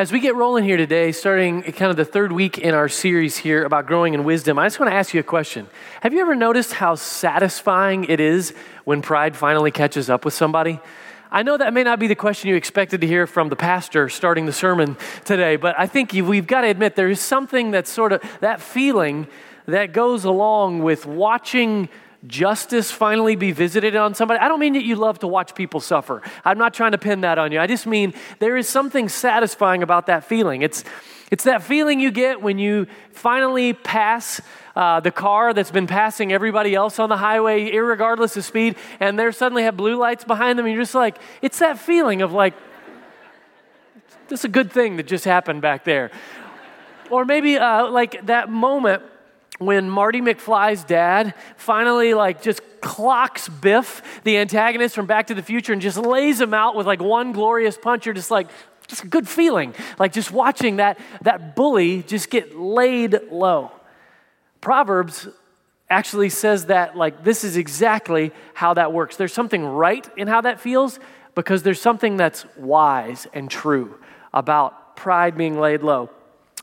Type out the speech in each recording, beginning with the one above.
As we get rolling here today, starting kind of the third week in our series here about growing in wisdom, I just want to ask you a question. Have you ever noticed how satisfying it is when pride finally catches up with somebody? I know that may not be the question you expected to hear from the pastor starting the sermon today, but I think we've got to admit there is something that's sort of that feeling that goes along with watching justice finally be visited on somebody. I don't mean that you love to watch people suffer. I'm not trying to pin that on you. I just mean there is something satisfying about that feeling. It's, it's that feeling you get when you finally pass uh, the car that's been passing everybody else on the highway, regardless of speed, and they suddenly have blue lights behind them, and you're just like, it's that feeling of like, this is a good thing that just happened back there. Or maybe uh, like that moment when Marty McFly's dad finally like just clocks Biff, the antagonist from Back to the Future, and just lays him out with like one glorious punch, you're just like, just a good feeling. Like just watching that, that bully just get laid low. Proverbs actually says that like this is exactly how that works. There's something right in how that feels because there's something that's wise and true about pride being laid low.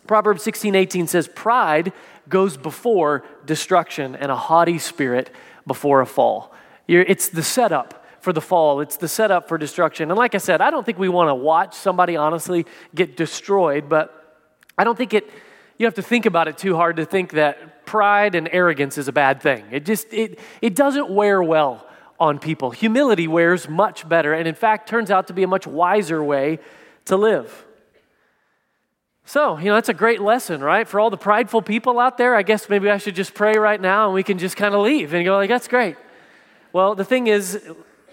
Proverbs 16, 18 says, Pride goes before destruction and a haughty spirit before a fall. You're, it's the setup for the fall, it's the setup for destruction. And like I said, I don't think we want to watch somebody honestly get destroyed, but I don't think it, you have to think about it too hard to think that pride and arrogance is a bad thing. It just, it, it doesn't wear well on people. Humility wears much better, and in fact, turns out to be a much wiser way to live. So, you know, that's a great lesson, right? For all the prideful people out there, I guess maybe I should just pray right now and we can just kind of leave and go, like, that's great. Well, the thing is,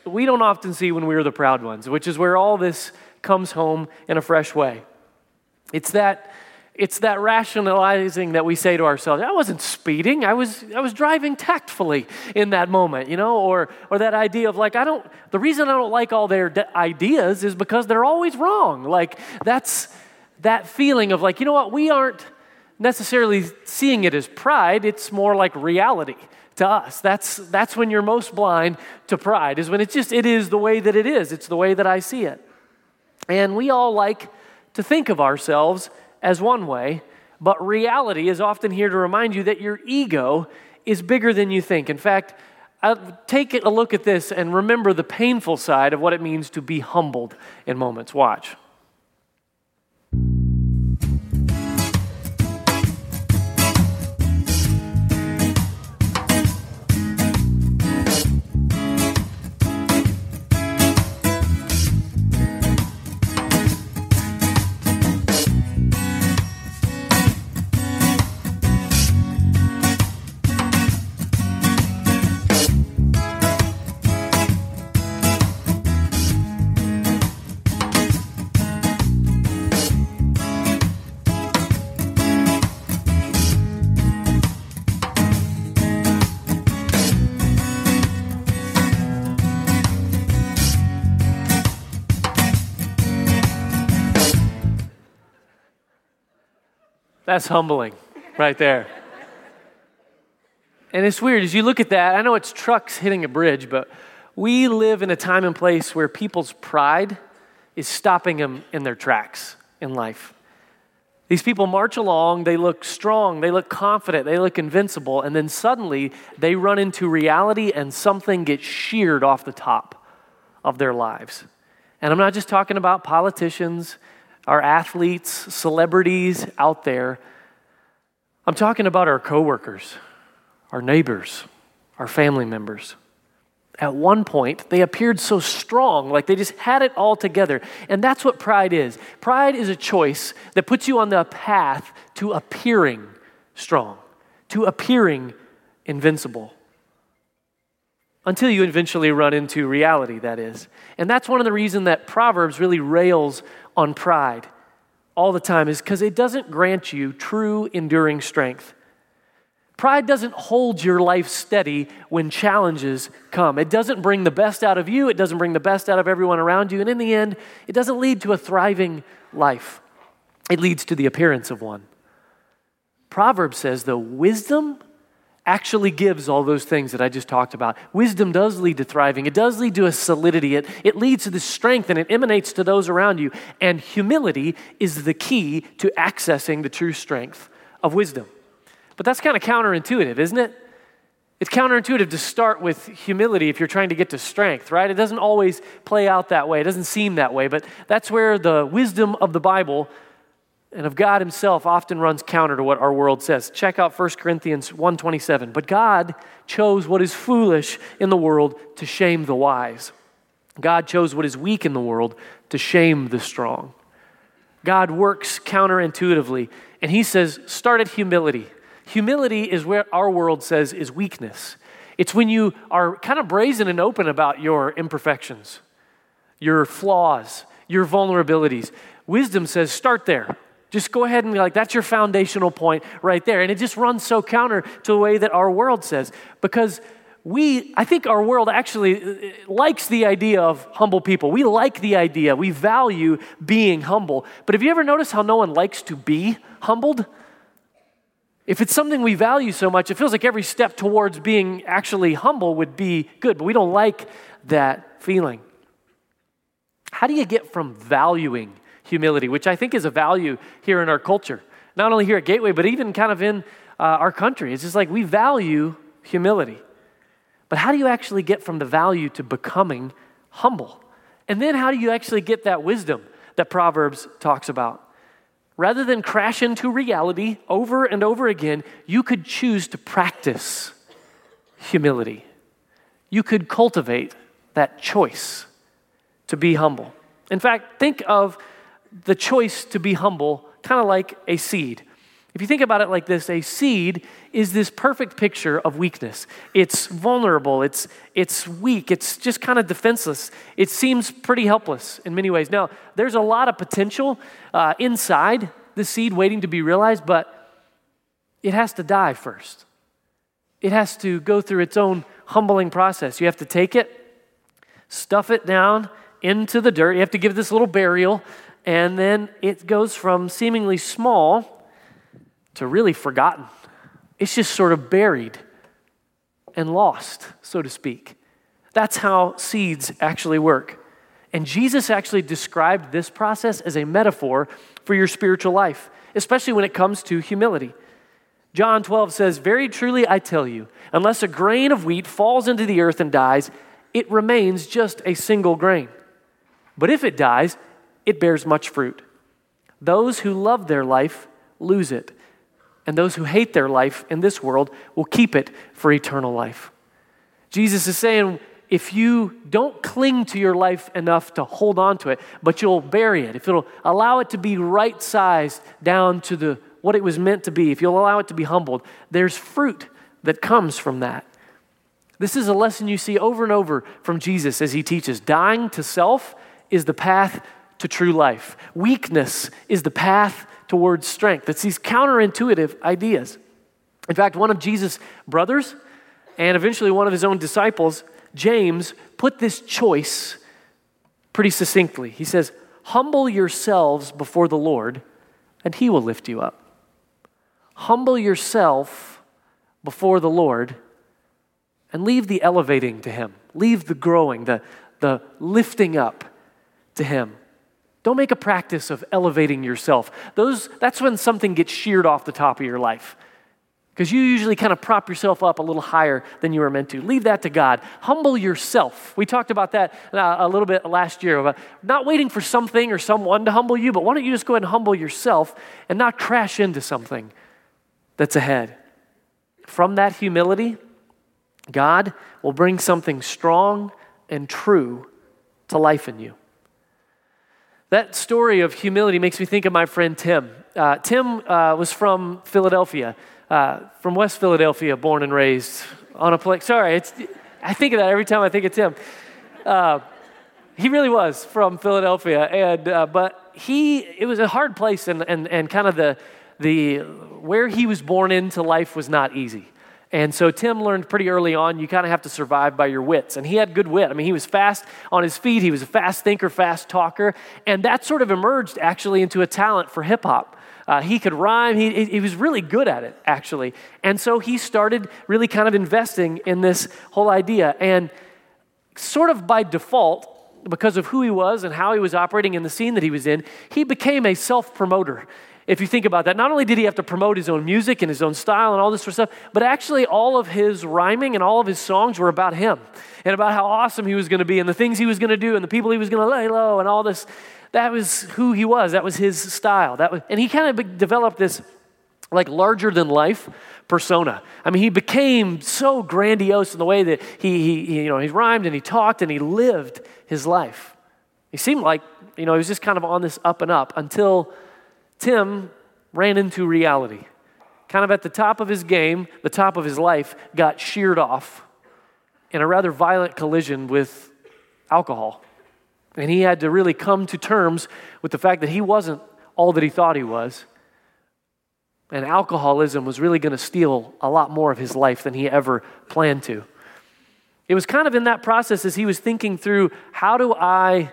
we don't often see when we are the proud ones, which is where all this comes home in a fresh way. It's that it's that rationalizing that we say to ourselves, I wasn't speeding, I was I was driving tactfully in that moment, you know, or or that idea of like I don't the reason I don't like all their de- ideas is because they're always wrong. Like that's that feeling of like, you know what, we aren't necessarily seeing it as pride, it's more like reality to us. That's, that's when you're most blind to pride, is when it's just, it is the way that it is. It's the way that I see it. And we all like to think of ourselves as one way, but reality is often here to remind you that your ego is bigger than you think. In fact, I'll take a look at this and remember the painful side of what it means to be humbled in moments. Watch. That's humbling right there. And it's weird as you look at that. I know it's trucks hitting a bridge, but we live in a time and place where people's pride is stopping them in their tracks in life. These people march along, they look strong, they look confident, they look invincible, and then suddenly they run into reality and something gets sheared off the top of their lives. And I'm not just talking about politicians our athletes, celebrities out there. I'm talking about our coworkers, our neighbors, our family members. At one point, they appeared so strong, like they just had it all together. And that's what pride is. Pride is a choice that puts you on the path to appearing strong, to appearing invincible. Until you eventually run into reality, that is. And that's one of the reasons that Proverbs really rails on pride all the time is because it doesn't grant you true enduring strength. Pride doesn't hold your life steady when challenges come. It doesn't bring the best out of you, it doesn't bring the best out of everyone around you, and in the end, it doesn't lead to a thriving life. It leads to the appearance of one. Proverbs says, though, wisdom actually gives all those things that I just talked about. Wisdom does lead to thriving, it does lead to a solidity, it, it leads to the strength, and it emanates to those around you. And humility is the key to accessing the true strength of wisdom. But that's kind of counterintuitive, isn't it? It's counterintuitive to start with humility if you're trying to get to strength, right? It doesn't always play out that way. It doesn't seem that way, but that's where the wisdom of the Bible and of God himself often runs counter to what our world says. Check out 1 Corinthians 1:27. But God chose what is foolish in the world to shame the wise. God chose what is weak in the world to shame the strong. God works counterintuitively, and he says, start at humility. Humility is where our world says is weakness. It's when you are kind of brazen and open about your imperfections, your flaws, your vulnerabilities. Wisdom says, start there. Just go ahead and be like, that's your foundational point right there. And it just runs so counter to the way that our world says. Because we, I think our world actually uh, likes the idea of humble people. We like the idea, we value being humble. But have you ever noticed how no one likes to be humbled? If it's something we value so much, it feels like every step towards being actually humble would be good, but we don't like that feeling. How do you get from valuing humility, which I think is a value here in our culture. Not only here at Gateway, but even kind of in uh, our country. It's just like we value humility. But how do you actually get from the value to becoming humble? And then how do you actually get that wisdom that Proverbs talks about? Rather than crash into reality over and over again, you could choose to practice humility. You could cultivate that choice to be humble. In fact, think of the choice to be humble kind of like a seed. If you think about it like this, a seed is this perfect picture of weakness. It's vulnerable, it's, it's weak, it's just kind of defenseless. It seems pretty helpless in many ways. Now, there's a lot of potential uh, inside the seed waiting to be realized, but it has to die first. It has to go through its own humbling process. You have to take it, stuff it down into the dirt. You have to give this little burial and then it goes from seemingly small to really forgotten. It's just sort of buried and lost, so to speak. That's how seeds actually work. And Jesus actually described this process as a metaphor for your spiritual life, especially when it comes to humility. John 12 says, Very truly I tell you, unless a grain of wheat falls into the earth and dies, it remains just a single grain. But if it dies, it bears much fruit. Those who love their life lose it, and those who hate their life in this world will keep it for eternal life. Jesus is saying, if you don't cling to your life enough to hold on to it, but you'll bury it, if you'll allow it to be right sized down to the, what it was meant to be, if you'll allow it to be humbled, there's fruit that comes from that. This is a lesson you see over and over from Jesus as he teaches. Dying to self is the path to true life. Weakness is the path towards strength. It's these counterintuitive ideas. In fact, one of Jesus' brothers and eventually one of his own disciples, James, put this choice pretty succinctly. He says, Humble yourselves before the Lord, and he will lift you up. Humble yourself before the Lord and leave the elevating to him, leave the growing, the, the lifting up to him. Don't make a practice of elevating yourself. Those, that's when something gets sheared off the top of your life. Because you usually kind of prop yourself up a little higher than you were meant to. Leave that to God. Humble yourself. We talked about that uh, a little bit last year about not waiting for something or someone to humble you, but why don't you just go ahead and humble yourself and not crash into something that's ahead? From that humility, God will bring something strong and true to life in you. That story of humility makes me think of my friend Tim. Uh, Tim uh, was from Philadelphia, uh, from West Philadelphia, born and raised on a place. Sorry, I think of that every time I think of Tim. Uh, he really was from Philadelphia, and uh, but he it was a hard place, and and and kind of the the where he was born into life was not easy. And so Tim learned pretty early on you kind of have to survive by your wits. And he had good wit. I mean, he was fast on his feet, he was a fast thinker, fast talker. And that sort of emerged actually into a talent for hip hop. Uh, he could rhyme. He, he was really good at it, actually. And so he started really kind of investing in this whole idea. And sort of by default, because of who he was and how he was operating in the scene that he was in, he became a self promoter if you think about that, not only did he have to promote his own music and his own style and all this sort of stuff, but actually all of his rhyming and all of his songs were about him and about how awesome he was going to be and the things he was going to do and the people he was going to lay low and all this. That was who he was. That was his style. That was, and he kind of developed this like larger than life persona. I mean, he became so grandiose in the way that he, he, you know, he rhymed and he talked and he lived his life. He seemed like, you know, he was just kind of on this up and up until Tim ran into reality. Kind of at the top of his game, the top of his life, got sheared off in a rather violent collision with alcohol. And he had to really come to terms with the fact that he wasn't all that he thought he was. And alcoholism was really going to steal a lot more of his life than he ever planned to. It was kind of in that process as he was thinking through how do I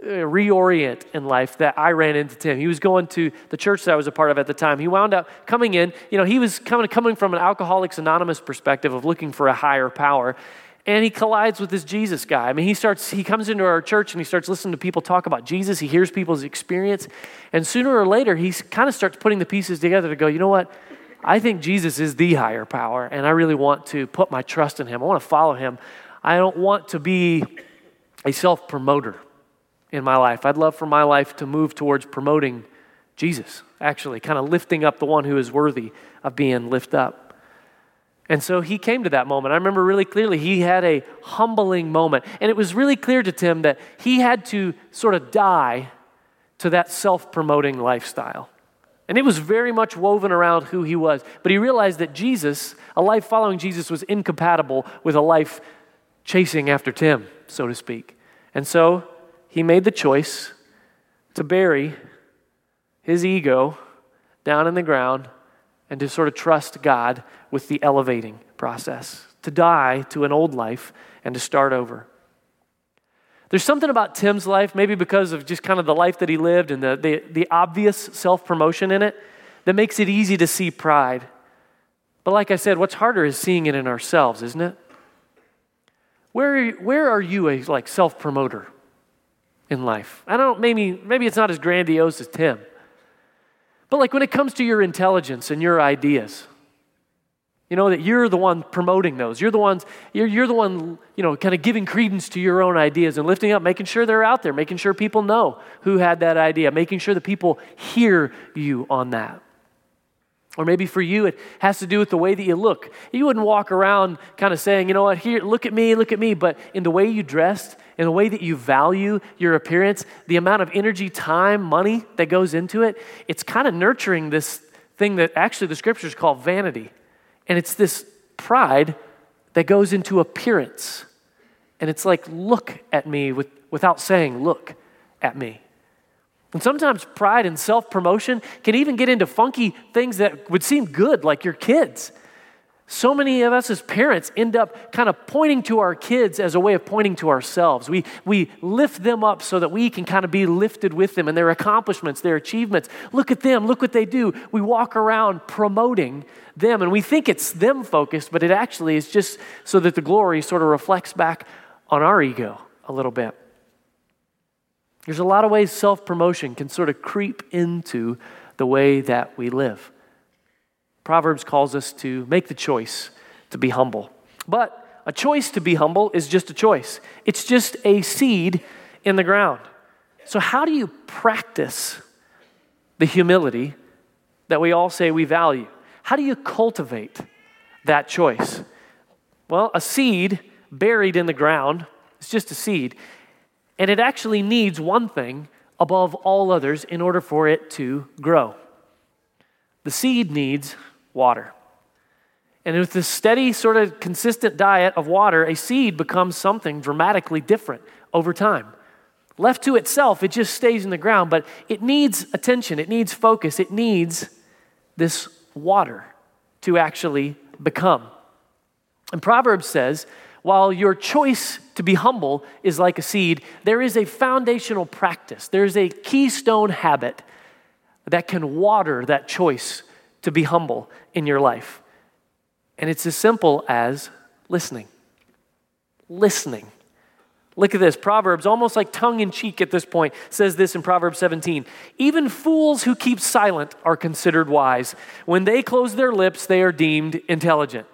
Uh, reorient in life that I ran into Tim. He was going to the church that I was a part of at the time. He wound up coming in, you know, he was coming, coming from an Alcoholics Anonymous perspective of looking for a higher power. And he collides with this Jesus guy. I mean, he starts, he comes into our church and he starts listening to people talk about Jesus. He hears people's experience. And sooner or later, he kind of starts putting the pieces together to go, you know what? I think Jesus is the higher power, and I really want to put my trust in him. I want to follow him. I don't want to be a self promoter in my life. I'd love for my life to move towards promoting Jesus, actually, kind of lifting up the one who is worthy of being lifted up. And so he came to that moment. I remember really clearly he had a humbling moment. And it was really clear to Tim that he had to sort of die to that self promoting lifestyle. And it was very much woven around who he was. But he realized that Jesus, a life following Jesus, was incompatible with a life chasing after Tim, so to speak. And so he made the choice to bury his ego down in the ground and to sort of trust God with the elevating process, to die to an old life and to start over. There's something about Tim's life, maybe because of just kind of the life that he lived and the, the, the obvious self promotion in it, that makes it easy to see pride. But like I said, what's harder is seeing it in ourselves, isn't it? Where, where are you a like self promoter? In life. I don't maybe maybe it's not as grandiose as Tim. But like when it comes to your intelligence and your ideas, you know that you're the one promoting those. You're the ones you're, you're the one, you know, kind of giving credence to your own ideas and lifting up, making sure they're out there, making sure people know who had that idea, making sure that people hear you on that. Or maybe for you, it has to do with the way that you look. You wouldn't walk around kind of saying, you know what, here, look at me, look at me. But in the way you dressed, in the way that you value your appearance, the amount of energy, time, money that goes into it, it's kind of nurturing this thing that actually the scriptures call vanity. And it's this pride that goes into appearance. And it's like, look at me with, without saying, look at me. And sometimes pride and self promotion can even get into funky things that would seem good, like your kids. So many of us as parents end up kind of pointing to our kids as a way of pointing to ourselves. We, we lift them up so that we can kind of be lifted with them and their accomplishments, their achievements. Look at them, look what they do. We walk around promoting them and we think it's them focused, but it actually is just so that the glory sort of reflects back on our ego a little bit. There's a lot of ways self promotion can sort of creep into the way that we live. Proverbs calls us to make the choice to be humble. But a choice to be humble is just a choice, it's just a seed in the ground. So, how do you practice the humility that we all say we value? How do you cultivate that choice? Well, a seed buried in the ground is just a seed. And it actually needs one thing above all others in order for it to grow. The seed needs water. And with this steady, sort of consistent diet of water, a seed becomes something dramatically different over time. Left to itself, it just stays in the ground, but it needs attention, it needs focus, it needs this water to actually become. And Proverbs says while your choice to be humble is like a seed, there is a foundational practice, there's a keystone habit that can water that choice to be humble in your life. And it's as simple as listening. Listening. Look at this. Proverbs, almost like tongue in cheek at this point, says this in Proverbs 17. Even fools who keep silent are considered wise. When they close their lips, they are deemed intelligent.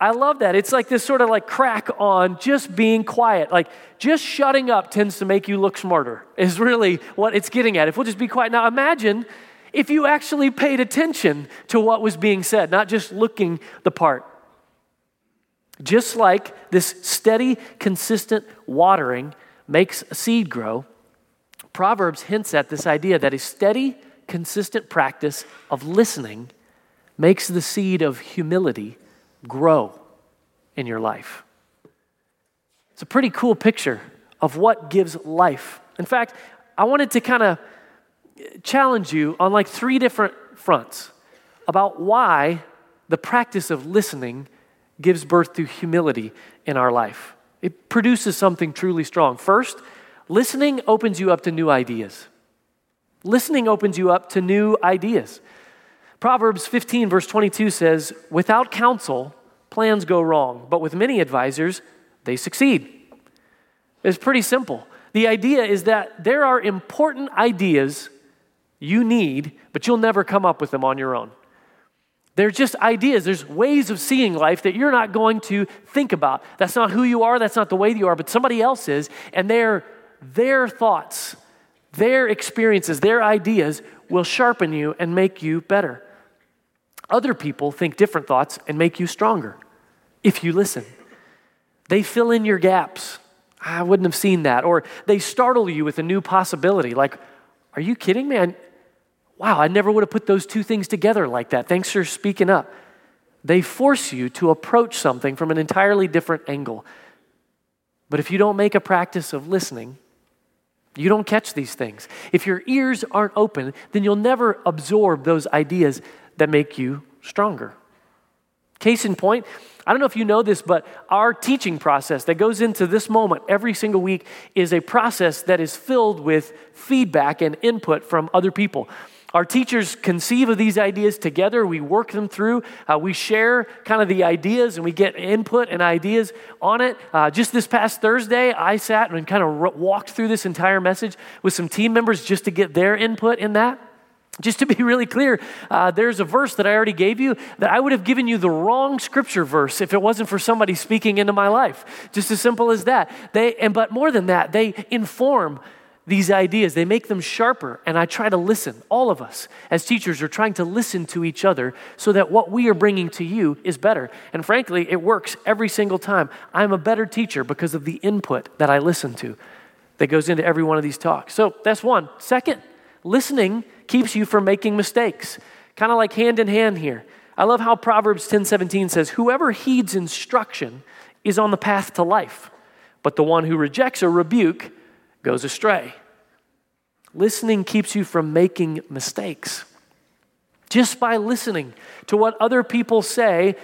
I love that. It's like this sort of like crack on just being quiet. Like just shutting up tends to make you look smarter, is really what it's getting at. If we'll just be quiet. Now imagine if you actually paid attention to what was being said, not just looking the part. Just like this steady, consistent watering makes a seed grow, Proverbs hints at this idea that a steady, consistent practice of listening makes the seed of humility grow in your life. It's a pretty cool picture of what gives life. In fact, I wanted to kind of challenge you on like three different fronts about why the practice of listening gives birth to humility in our life. It produces something truly strong. First, listening opens you up to new ideas. Listening opens you up to new ideas. Proverbs 15, verse 22 says, Without counsel, plans go wrong, but with many advisors, they succeed. It's pretty simple. The idea is that there are important ideas you need, but you'll never come up with them on your own. They're just ideas. There's ways of seeing life that you're not going to think about. That's not who you are, that's not the way you are, but somebody else is, and their, their thoughts, their experiences, their ideas will sharpen you and make you better. Other people think different thoughts and make you stronger if you listen. They fill in your gaps. I wouldn't have seen that. Or they startle you with a new possibility. Like, are you kidding me? I, wow, I never would have put those two things together like that. Thanks for speaking up. They force you to approach something from an entirely different angle. But if you don't make a practice of listening, you don't catch these things. If your ears aren't open, then you'll never absorb those ideas that make you stronger. Case in point, I don't know if you know this, but our teaching process that goes into this moment every single week is a process that is filled with feedback and input from other people. Our teachers conceive of these ideas together. We work them through. Uh, we share kind of the ideas and we get input and ideas on it. Uh, just this past Thursday, I sat and kind of walked through this entire message with some team members just to get their input in that. Just to be really clear, uh, there's a verse that I already gave you that I would have given you the wrong scripture verse if it wasn't for somebody speaking into my life. Just as simple as that. They, and but more than that, they inform these ideas. They make them sharper, and I try to listen. All of us, as teachers, are trying to listen to each other so that what we are bringing to you is better. And frankly, it works every single time. I'm a better teacher because of the input that I listen to that goes into every one of these talks. So that's one. Second, listening keeps you from making mistakes. Kind of like hand in hand here. I love how Proverbs 10:17 says, "Whoever heeds instruction is on the path to life, but the one who rejects a rebuke goes astray." Listening keeps you from making mistakes. Just by listening to what other people say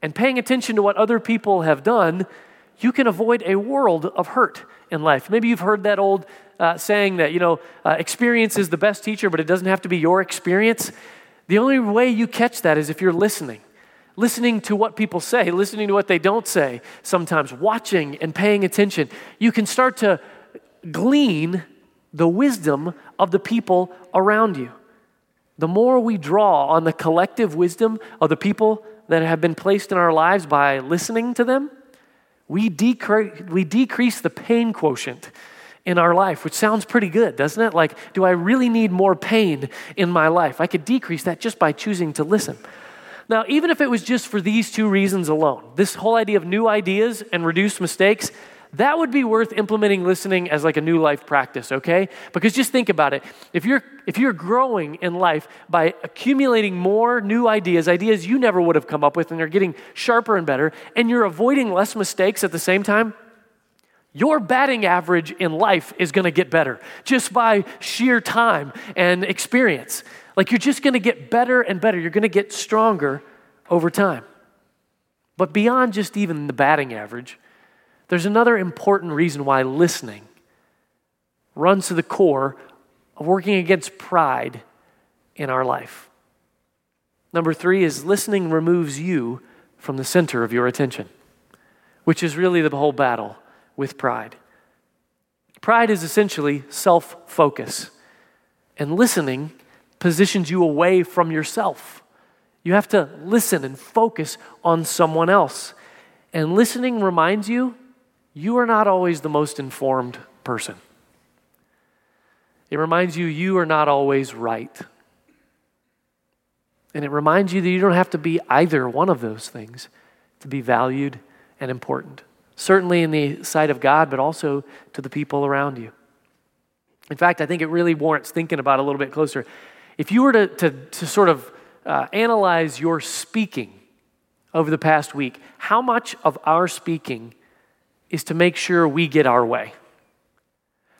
and paying attention to what other people have done, you can avoid a world of hurt in life. Maybe you've heard that old uh, saying that, you know, uh, experience is the best teacher, but it doesn't have to be your experience. The only way you catch that is if you're listening. Listening to what people say, listening to what they don't say, sometimes watching and paying attention. You can start to glean the wisdom of the people around you. The more we draw on the collective wisdom of the people that have been placed in our lives by listening to them, we, decre- we decrease the pain quotient in our life, which sounds pretty good, doesn't it? Like, do I really need more pain in my life? I could decrease that just by choosing to listen. Now, even if it was just for these two reasons alone, this whole idea of new ideas and reduced mistakes, that would be worth implementing listening as like a new life practice, okay? Because just think about it. If you're if you're growing in life by accumulating more new ideas, ideas you never would have come up with and you're getting sharper and better, and you're avoiding less mistakes at the same time, your batting average in life is going to get better just by sheer time and experience. Like you're just going to get better and better. You're going to get stronger over time. But beyond just even the batting average, there's another important reason why listening runs to the core of working against pride in our life. Number three is listening removes you from the center of your attention, which is really the whole battle with pride. Pride is essentially self focus, and listening positions you away from yourself. You have to listen and focus on someone else. And listening reminds you you are not always the most informed person. It reminds you you are not always right. And it reminds you that you don't have to be either one of those things to be valued and important. Certainly in the sight of God, but also to the people around you. In fact, I think it really warrants thinking about a little bit closer. If you were to, to, to sort of uh, analyze your speaking over the past week, how much of our speaking is to make sure we get our way?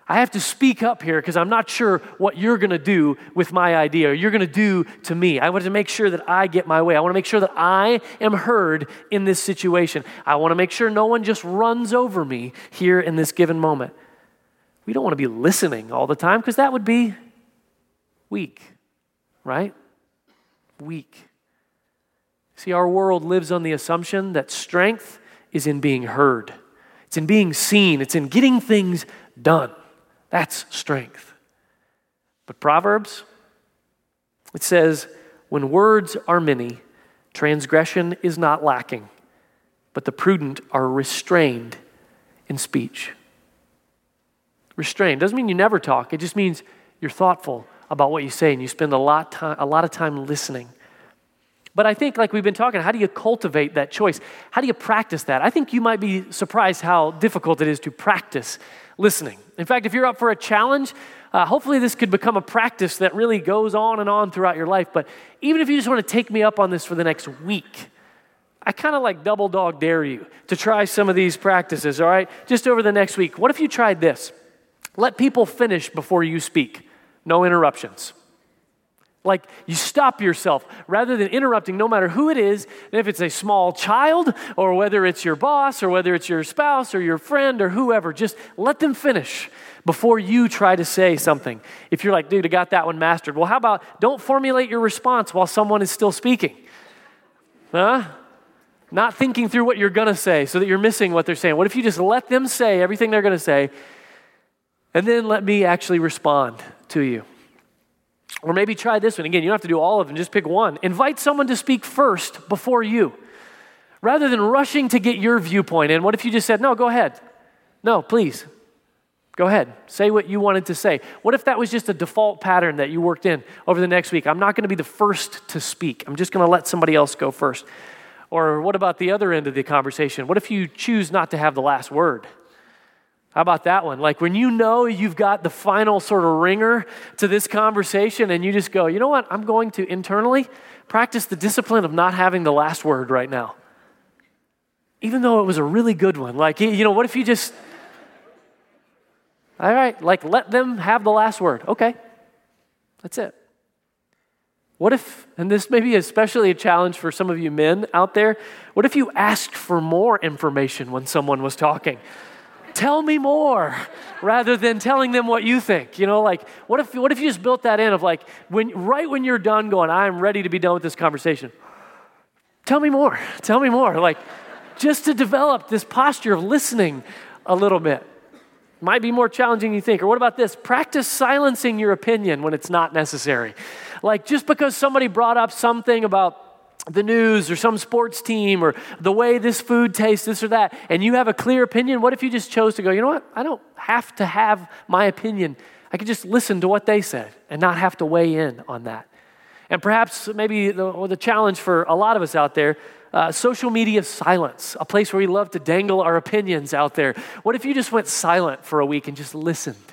I have to speak up here because I'm not sure what you're going to do with my idea or you're going to do to me. I want to make sure that I get my way. I want to make sure that I am heard in this situation. I want to make sure no one just runs over me here in this given moment. We don't want to be listening all the time because that would be weak, right? Weak. See, our world lives on the assumption that strength is in being heard, it's in being seen, it's in getting things done. That's strength. But Proverbs, it says, when words are many, transgression is not lacking, but the prudent are restrained in speech. Restrained doesn't mean you never talk, it just means you're thoughtful about what you say and you spend a lot, time, a lot of time listening. But I think, like we've been talking, how do you cultivate that choice? How do you practice that? I think you might be surprised how difficult it is to practice listening. In fact, if you're up for a challenge, uh, hopefully this could become a practice that really goes on and on throughout your life. But even if you just want to take me up on this for the next week, I kind of like double dog dare you to try some of these practices, all right? Just over the next week. What if you tried this? Let people finish before you speak, no interruptions. Like you stop yourself rather than interrupting, no matter who it is, if it's a small child or whether it's your boss or whether it's your spouse or your friend or whoever, just let them finish before you try to say something. If you're like, dude, I got that one mastered. Well, how about don't formulate your response while someone is still speaking? Huh? Not thinking through what you're going to say so that you're missing what they're saying. What if you just let them say everything they're going to say and then let me actually respond to you? Or maybe try this one. Again, you don't have to do all of them, just pick one. Invite someone to speak first before you. Rather than rushing to get your viewpoint in, what if you just said, no, go ahead? No, please. Go ahead. Say what you wanted to say. What if that was just a default pattern that you worked in over the next week? I'm not going to be the first to speak. I'm just going to let somebody else go first. Or what about the other end of the conversation? What if you choose not to have the last word? How about that one? Like when you know you've got the final sort of ringer to this conversation and you just go, you know what? I'm going to internally practice the discipline of not having the last word right now. Even though it was a really good one. Like, you know, what if you just, all right, like let them have the last word. Okay, that's it. What if, and this may be especially a challenge for some of you men out there, what if you asked for more information when someone was talking? Tell me more rather than telling them what you think you know like what if what if you just built that in of like when right when you're done going i'm ready to be done with this conversation. Tell me more tell me more like just to develop this posture of listening a little bit. Might be more challenging than you think or what about this? Practice silencing your opinion when it's not necessary. Like just because somebody brought up something about the news or some sports team or the way this food tastes, this or that, and you have a clear opinion, what if you just chose to go, you know what? I don't have to have my opinion. I could just listen to what they said and not have to weigh in on that. And perhaps maybe the, the challenge for a lot of us out there uh, social media silence, a place where we love to dangle our opinions out there. What if you just went silent for a week and just listened?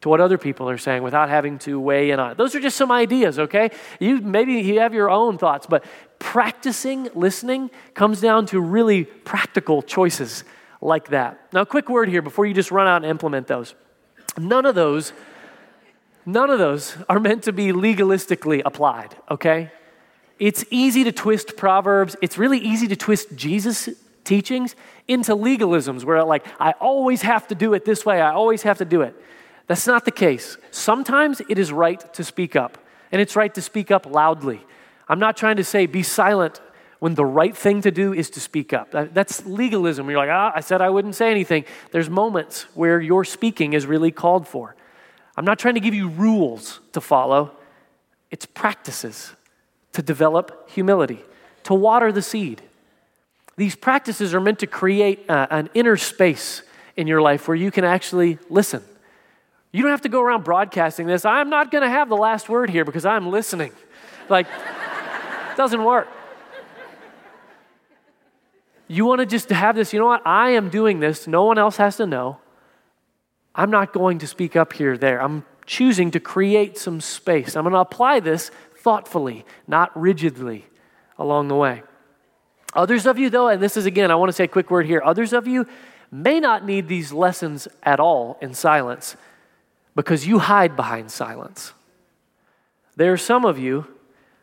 To what other people are saying without having to weigh in on it. Those are just some ideas, okay? You maybe you have your own thoughts, but practicing listening comes down to really practical choices like that. Now, quick word here before you just run out and implement those. None of those none of those are meant to be legalistically applied, okay? It's easy to twist proverbs. It's really easy to twist Jesus teachings into legalisms where like I always have to do it this way. I always have to do it. That's not the case. Sometimes it is right to speak up. And it's right to speak up loudly. I'm not trying to say be silent when the right thing to do is to speak up. That's legalism. You're like, ah, I said I wouldn't say anything. There's moments where your speaking is really called for. I'm not trying to give you rules to follow, it's practices to develop humility, to water the seed. These practices are meant to create uh, an inner space in your life where you can actually listen. You don't have to go around broadcasting this. I'm not going to have the last word here because I'm listening. Like, it doesn't work. You want to just have this, you know what? I am doing this. No one else has to know. I'm not going to speak up here there. I'm choosing to create some space. I'm going to apply this thoughtfully, not rigidly along the way. Others of you, though, and this is again, I want to say a quick word here. Others of you may not need these lessons at all in silence because you hide behind silence. There are some of you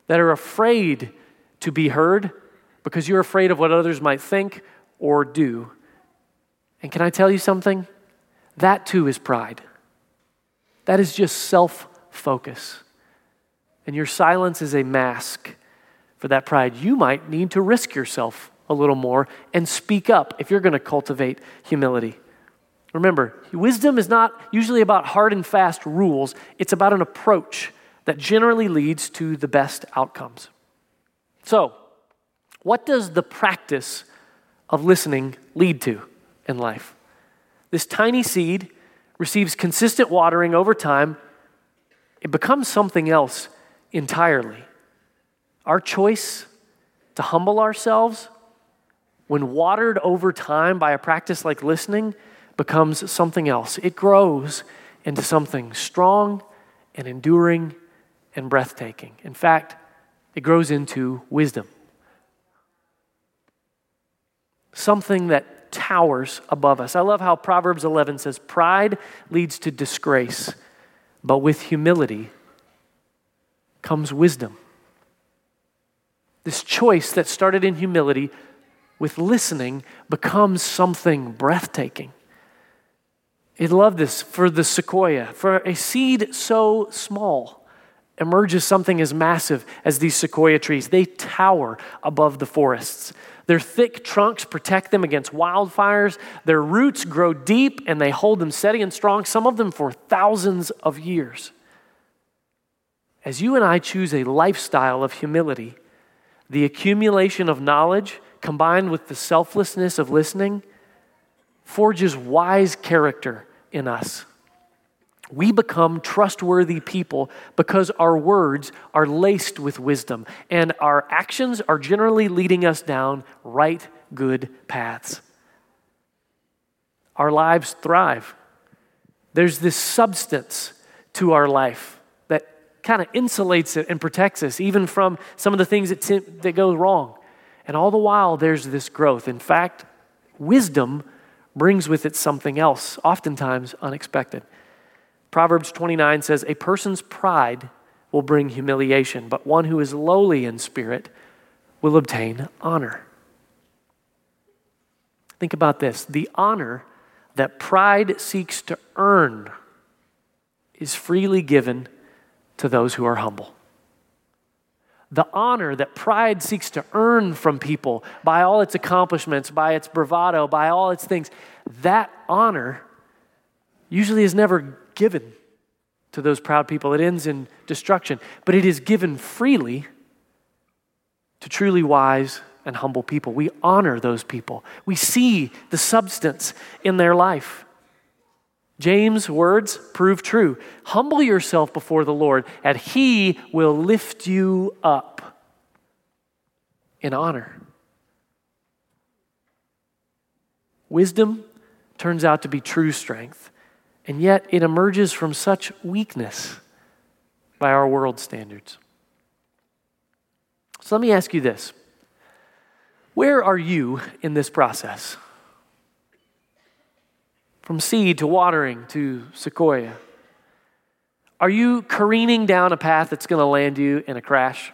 that are afraid to be heard because you're afraid of what others might think or do. And can I tell you something? That too is pride. That is just self focus. And your silence is a mask for that pride. You might need to risk yourself a little more and speak up if you're going to cultivate humility. Remember, wisdom is not usually about hard and fast rules, it's about an approach that generally leads to the best outcomes. So, what does the practice of listening lead to in life? This tiny seed receives consistent watering over time, it becomes something else entirely. Our choice to humble ourselves, when watered over time by a practice like listening, becomes something else. It grows into something strong and enduring and breathtaking. In fact, it grows into wisdom something that towers above us. I love how Proverbs 11 says, Pride leads to disgrace, but with humility comes wisdom. This choice that started in humility with listening becomes something breathtaking. I love this for the sequoia. For a seed so small emerges something as massive as these sequoia trees. They tower above the forests. Their thick trunks protect them against wildfires. Their roots grow deep and they hold them steady and strong, some of them for thousands of years. As you and I choose a lifestyle of humility, the accumulation of knowledge combined with the selflessness of listening forges wise character in us. We become trustworthy people because our words are laced with wisdom and our actions are generally leading us down right, good paths. Our lives thrive. There's this substance to our life that kind of insulates it and protects us, even from some of the things that, that go wrong. And all the while, there's this growth. In fact, wisdom brings with it something else, oftentimes unexpected. Proverbs 29 says, A person's pride will bring humiliation, but one who is lowly in spirit will obtain honor. Think about this the honor that pride seeks to earn is freely given to those who are humble. The honor that pride seeks to earn from people by all its accomplishments, by its bravado, by all its things, that honor usually is never given to those proud people. It ends in destruction, but it is given freely to truly wise and humble people. We honor those people. We see the substance in their life. James' words prove true. Humble yourself before the Lord, and he will lift you up in honor. Wisdom turns out to be true strength. And yet it emerges from such weakness by our world standards. So let me ask you this Where are you in this process? From seed to watering to sequoia. Are you careening down a path that's going to land you in a crash?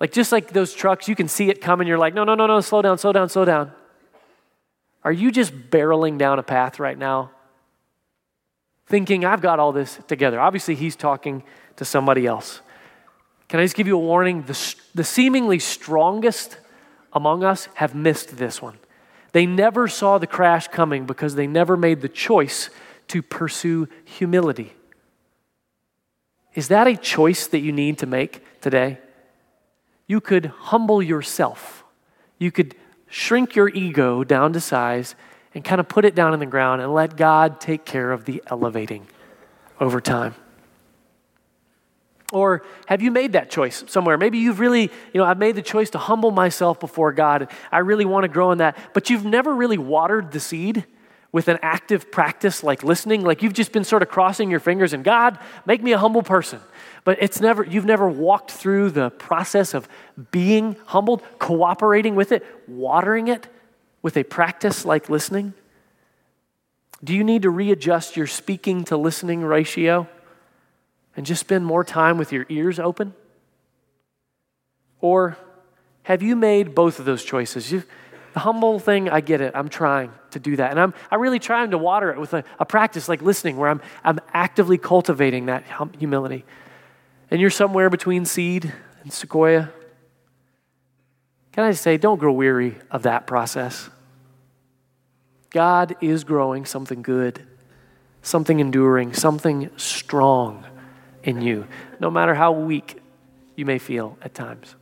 Like, just like those trucks, you can see it coming. You're like, no, no, no, no, slow down, slow down, slow down. Are you just barreling down a path right now thinking, I've got all this together. Obviously, he's talking to somebody else. Can I just give you a warning? The, the seemingly strongest among us have missed this one. They never saw the crash coming because they never made the choice to pursue humility. Is that a choice that you need to make today? You could humble yourself. You could shrink your ego down to size and kind of put it down in the ground and let God take care of the elevating over time. Or have you made that choice somewhere? Maybe you've really, you know, I've made the choice to humble myself before God. I really want to grow in that. But you've never really watered the seed with an active practice like listening. Like you've just been sort of crossing your fingers and God, make me a humble person. But it's never, you've never walked through the process of being humbled, cooperating with it, watering it with a practice like listening. Do you need to readjust your speaking to listening ratio? And just spend more time with your ears open? Or have you made both of those choices? You, the humble thing, I get it. I'm trying to do that. And I'm, I'm really trying to water it with a, a practice like listening, where I'm, I'm actively cultivating that hum, humility. And you're somewhere between seed and sequoia. Can I say, don't grow weary of that process? God is growing something good, something enduring, something strong in you, no matter how weak you may feel at times.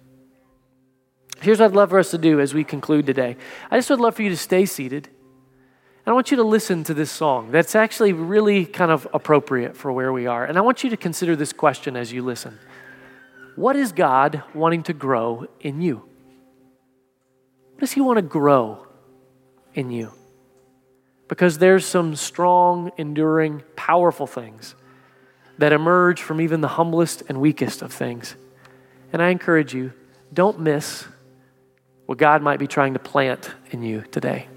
Here's what I'd love for us to do as we conclude today. I just would love for you to stay seated. And I want you to listen to this song that's actually really kind of appropriate for where we are. And I want you to consider this question as you listen What is God wanting to grow in you? What does He want to grow in you? Because there's some strong, enduring, powerful things that emerge from even the humblest and weakest of things. And I encourage you, don't miss what God might be trying to plant in you today.